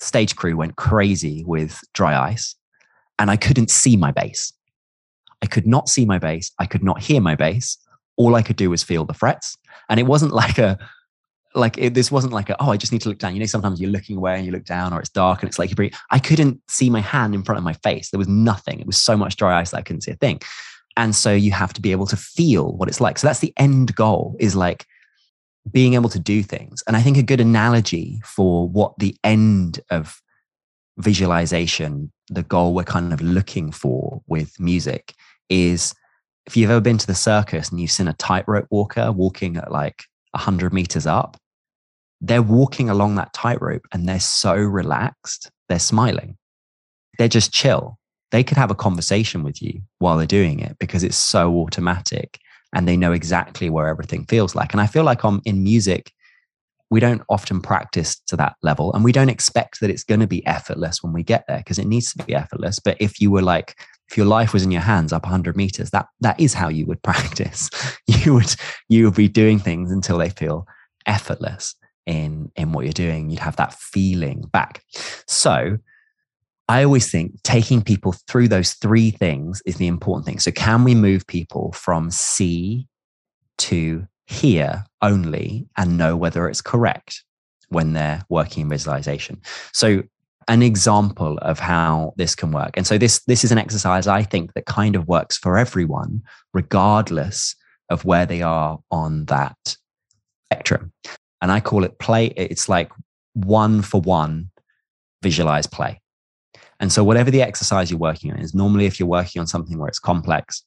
stage crew went crazy with dry ice and I couldn't see my bass. I could not see my bass. I could not hear my bass. all I could do was feel the frets. And it wasn't <laughs> like a, like it, this wasn't like a, oh, I just need to look down. You know, sometimes you're looking away and you look down or it's dark and it's like, you're I couldn't see my hand in front of my face. There was nothing. It was so much dry ice that I couldn't see a thing. And so you have to be able to feel what it's like. So that's the end goal is like being able to do things. And I think a good analogy for what the end of visualization, the goal we're kind of looking for with music is if you've ever been to the circus and you've seen a tightrope walker walking at like 100 meters up, they're walking along that tightrope and they're so relaxed, they're smiling. They're just chill. They could have a conversation with you while they're doing it because it's so automatic and they know exactly where everything feels like. And I feel like I'm in music, we don't often practice to that level and we don't expect that it's going to be effortless when we get there because it needs to be effortless. But if you were like, if your life was in your hands up 100 meters, that that is how you would <laughs> practice. you would you would be doing things until they feel effortless in in what you're doing. You'd have that feeling back. So I always think taking people through those three things is the important thing. So, can we move people from see to hear only and know whether it's correct when they're working in visualization? So, an example of how this can work. And so, this, this is an exercise I think that kind of works for everyone, regardless of where they are on that spectrum. And I call it play. It's like one for one visualize play. And so, whatever the exercise you're working on is, normally if you're working on something where it's complex,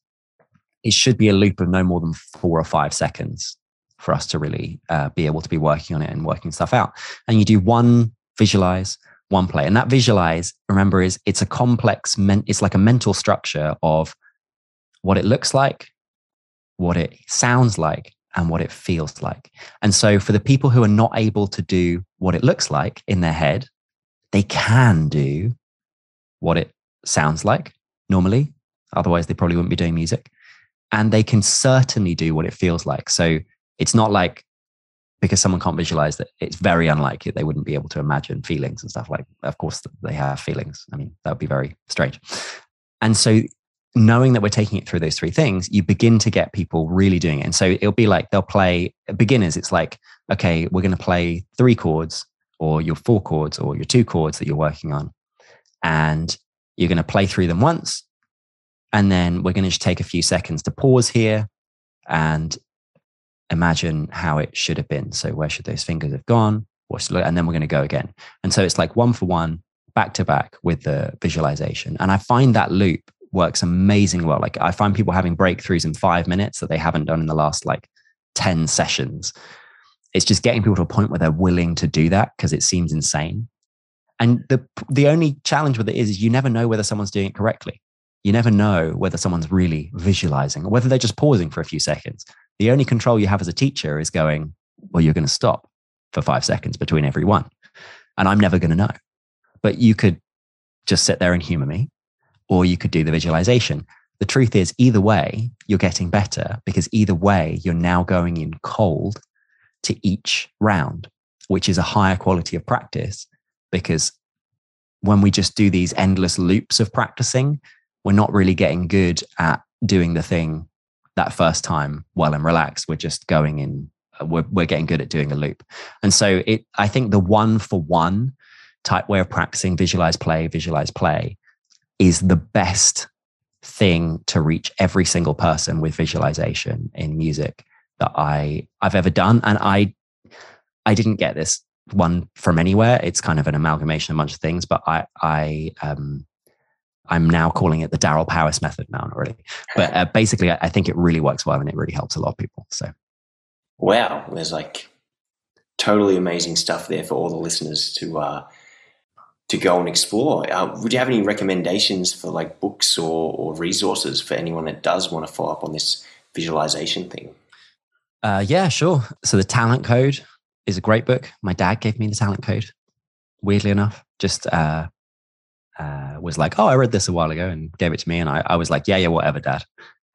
it should be a loop of no more than four or five seconds for us to really uh, be able to be working on it and working stuff out. And you do one visualize, one play. And that visualize, remember, is it's a complex, men- it's like a mental structure of what it looks like, what it sounds like, and what it feels like. And so, for the people who are not able to do what it looks like in their head, they can do what it sounds like normally. Otherwise, they probably wouldn't be doing music. And they can certainly do what it feels like. So it's not like because someone can't visualize that it's very unlikely they wouldn't be able to imagine feelings and stuff like of course they have feelings. I mean that would be very strange. And so knowing that we're taking it through those three things you begin to get people really doing it. And so it'll be like they'll play beginners it's like okay we're going to play three chords or your four chords or your two chords that you're working on. And you're going to play through them once. And then we're going to just take a few seconds to pause here and imagine how it should have been. So, where should those fingers have gone? What's and then we're going to go again. And so it's like one for one, back to back with the visualization. And I find that loop works amazing well. Like, I find people having breakthroughs in five minutes that they haven't done in the last like 10 sessions. It's just getting people to a point where they're willing to do that because it seems insane. And the the only challenge with it is, is you never know whether someone's doing it correctly. You never know whether someone's really visualizing or whether they're just pausing for a few seconds. The only control you have as a teacher is going, well, you're going to stop for five seconds between every one. And I'm never going to know. But you could just sit there and humor me, or you could do the visualization. The truth is, either way, you're getting better because either way, you're now going in cold to each round, which is a higher quality of practice because when we just do these endless loops of practicing, we're not really getting good at doing the thing that first time well and relaxed. We're just going in, uh, we're, we're getting good at doing a loop. And so it, I think the one for one type way of practicing visualize, play, visualize, play is the best thing to reach every single person with visualization in music that I I've ever done. And I I didn't get this one from anywhere. It's kind of an amalgamation of a bunch of things, but I, I, um, I'm now calling it the Darryl Powis method now, not really. But uh, basically, I, I think it really works well and it really helps a lot of people. So, wow, there's like totally amazing stuff there for all the listeners to uh, to go and explore. Uh, would you have any recommendations for like books or, or resources for anyone that does want to follow up on this visualization thing? Uh, yeah, sure. So the Talent Code is a great book. My dad gave me the talent code, weirdly enough, just uh, uh, was like, oh, I read this a while ago and gave it to me. And I, I was like, yeah, yeah, whatever, dad.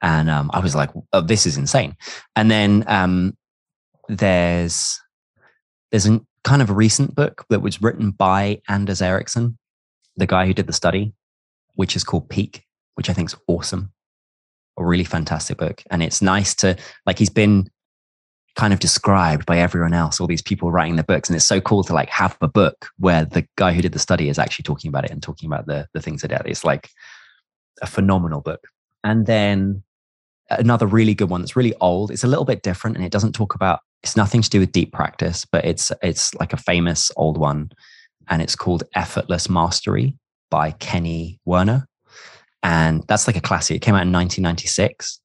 And um, I was like, oh, this is insane. And then um, there's there's a kind of a recent book that was written by Anders Ericsson, the guy who did the study, which is called Peak, which I think is awesome. a really fantastic book. And it's nice to, like, he's been kind of described by everyone else, all these people writing the books. And it's so cool to like have a book where the guy who did the study is actually talking about it and talking about the, the things that it. It's like a phenomenal book. And then another really good one that's really old. It's a little bit different and it doesn't talk about it's nothing to do with deep practice, but it's it's like a famous old one and it's called Effortless Mastery by Kenny Werner. And that's like a classic. It came out in 1996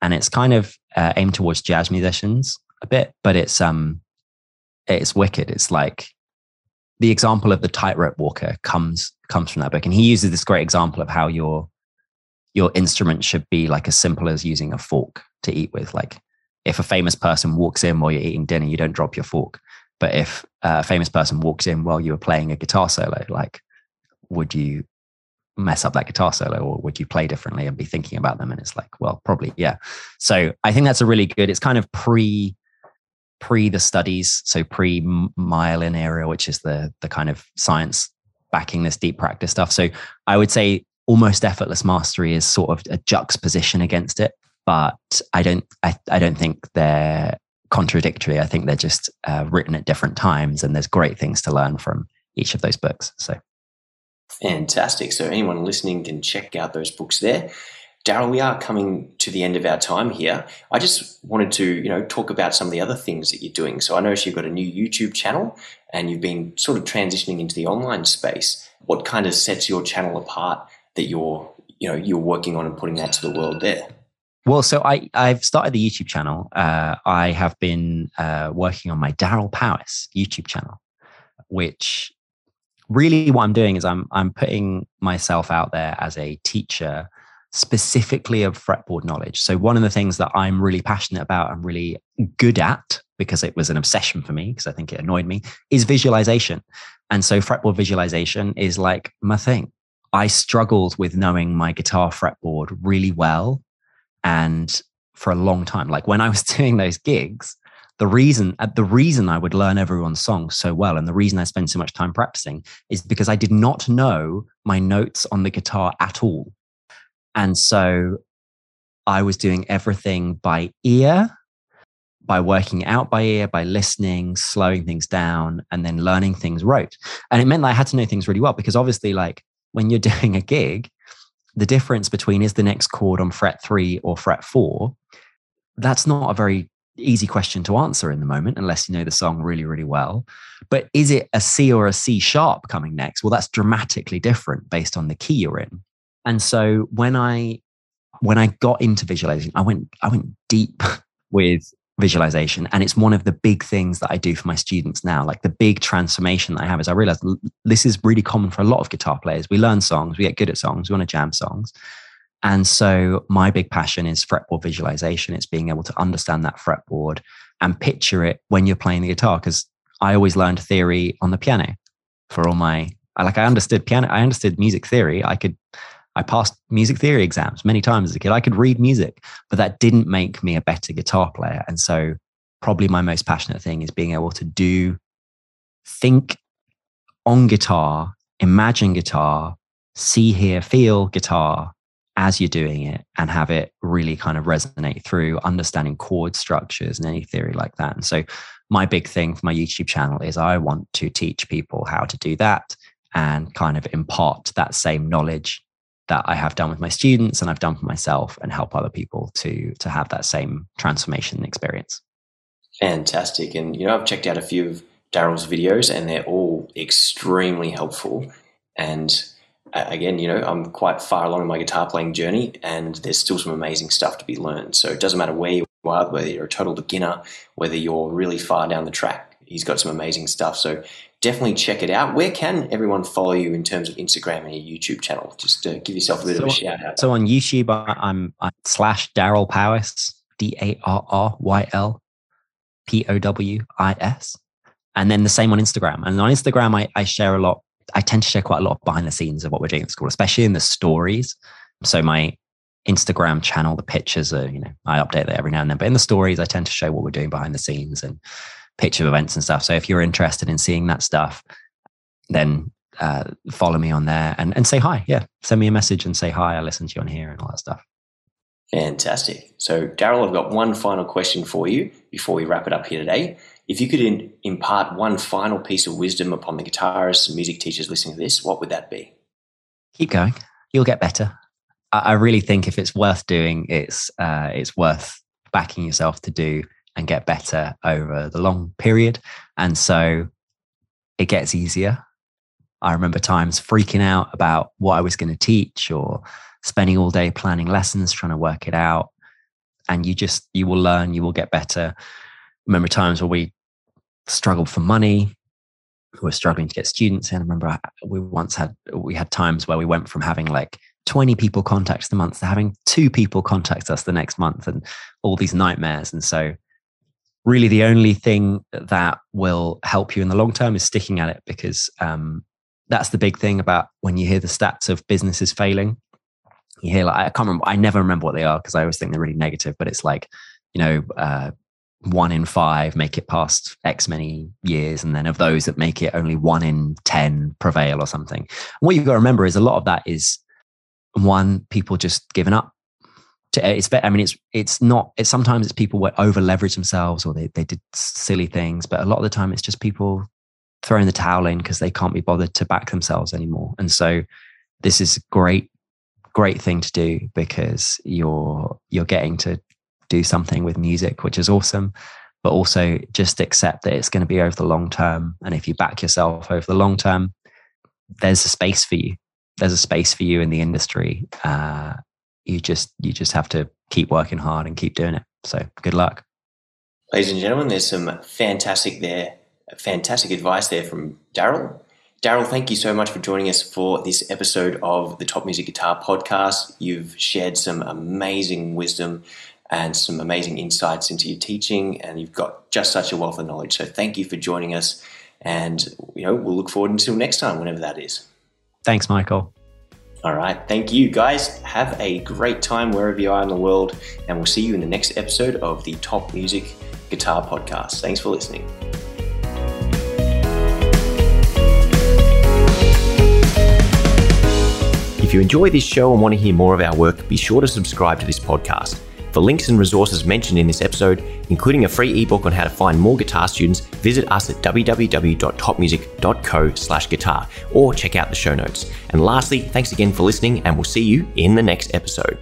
and it's kind of uh, aimed towards jazz musicians a bit, but it's um it's wicked. It's like the example of the tightrope walker comes comes from that book, and he uses this great example of how your your instrument should be like as simple as using a fork to eat with. Like if a famous person walks in while you're eating dinner, you don't drop your fork. But if a famous person walks in while you were playing a guitar solo, like would you mess up that guitar solo or would you play differently and be thinking about them? And it's like well probably yeah. So i think that's a really good it's kind of pre pre the studies so pre myelin area which is the the kind of science backing this deep practice stuff. So i would say almost effortless mastery is sort of a juxtaposition against it but i don't i, I don't think they're contradictory. I think they're just uh, written at different times and there's great things to learn from each of those books. So Fantastic. So anyone listening can check out those books there. Darryl, we are coming to the end of our time here. I just wanted to, you know, talk about some of the other things that you're doing. So I noticed you've got a new YouTube channel and you've been sort of transitioning into the online space. What kind of sets your channel apart that you're, you know, you're working on and putting that to the world there? Well, so I, I've started the YouTube channel. Uh, I have been uh, working on my Darryl Powis YouTube channel, which really what I'm doing is I'm I'm putting myself out there as a teacher specifically of fretboard knowledge. So one of the things that I'm really passionate about and really good at because it was an obsession for me because I think it annoyed me is visualization. And so fretboard visualization is like my thing. I struggled with knowing my guitar fretboard really well and for a long time. Like when I was <laughs> doing those gigs, the reason uh, the reason I would learn everyone's songs so well and the reason I spend so much time practicing is because I did not know my notes on the guitar at all. And so I was doing everything by ear, by working out by ear, by listening, slowing things down, and then learning things rote. And it meant that I had to know things really well because obviously, like when you're <laughs> doing a gig, the difference between is the next chord on fret three or fret four, that's not a very easy question to answer in the moment unless you know the song really really well. But is it a c or a c sharp coming next? Well that's dramatically different based on the key you're in. And so when i when i got into visualizing i went i went deep <laughs> with visualization. And it's one of the big things that i do for my students now. Like the big transformation that i have is i realized this is really common for a lot of guitar players. We learn songs we get good at songs we want to jam songs and so my big passion is fretboard visualization. It's being able to understand that fretboard and picture it when you're playing the guitar. Because I always learned theory on the piano for all my like I understood piano, I understood music theory. I could I passed music theory exams many times as a kid. I could read music, but that didn't make me a better guitar player. And so probably my most passionate thing is being able to do think on guitar, imagine guitar, see, hear, feel guitar, as you're doing it and have it really kind of resonate through understanding chord structures and any theory like that. And so, my big thing for my YouTube channel is I want to teach people how to do that and kind of impart that same knowledge that I have done with my students and I've done for myself and help other people to to have that same transformation experience. Fantastic. And you know, I've checked out a few of Darryl's videos and they're all extremely helpful and again, you know, I'm quite far along in my guitar playing journey, and there's still some amazing stuff to be learned. So it doesn't matter where you are, whether you're a total beginner, whether you're really far down the track. He's got some amazing stuff. So definitely check it out. Where can everyone follow you in terms of Instagram and your YouTube channel? Just to give yourself a bit so, of a shout out. So on YouTube, I'm, I'm slash Darryl Powis, D A R R Y L P O W I S. And then the same on Instagram. And on Instagram, I, I share a lot I tend to share quite a lot of behind the scenes of what we're doing at school, especially in the stories. So my Instagram channel, the pictures are, you know, I update that every now and then. But in the stories, I tend to show what we're doing behind the scenes and picture events and stuff. So if you're interested in seeing that stuff, then uh, follow me on there and, and say hi. Yeah. Send me a message and say hi. I listen to you on here and all that stuff. Fantastic. So, Darryl, I've got one final question for you before we wrap it up here today. If you could in, impart one final piece of wisdom upon the guitarists and music teachers listening to this, what would that be? Keep going. You'll get better. I, I really think if it's worth doing, it's uh, it's worth backing yourself to do and get better over the long period. And so it gets easier. I remember times freaking out about what I was going to teach or spending all day planning lessons, trying to work it out. And you just, you will learn, you will get better. Remember times where we struggled for money, we were struggling to get students in. I remember we once had, we had times where we went from having like 20 people contact us the month to having two people contact us the next month and all these nightmares. And so really the only thing that will help you in the long term is sticking at it because um, that's the big thing about when you hear the stats of businesses failing you hear like i can't remember i never remember what they are because i always think they're really negative but it's like you know uh, one in five make it past x many years and then of those that make it only one in 10 prevail or something. And what you've got to remember is a lot of that is one people just giving up. To, eh, it's i mean it's it's not it's sometimes it's people were over leverage themselves or they, they did silly things but a lot of the time it's just people throwing the towel in because they can't be bothered to back themselves anymore. And so this is a great great thing to do because you're you're getting to do something with music which is awesome but also just accept that it's going to be over the long term and if you back yourself over the long term there's a space for you there's a space for you in the industry uh, you just you just have to keep working hard and keep doing it. So good luck. Ladies and gentlemen, there's some fantastic there, fantastic advice there from Darryl. Darryl, thank you so much for joining us for this episode of the Top Music Guitar podcast. You've shared some amazing wisdom and some amazing insights into your teaching, and you've got just such a wealth of knowledge. So thank you for joining us, and you know we'll look forward until next time, whenever that is. Thanks, Michael. All right. Thank you, guys. Have a great time wherever you are in the world. And we'll see you in the next episode of the Top Music Guitar Podcast. Thanks for listening. If you enjoy this show and want to hear more of our work, be sure to subscribe to this podcast. For links and resources mentioned in this episode, including a free ebook on how to find more guitar students, visit us at www.topmusic.co slash guitar or check out the show notes. And lastly, thanks again for listening and we'll see you in the next episode.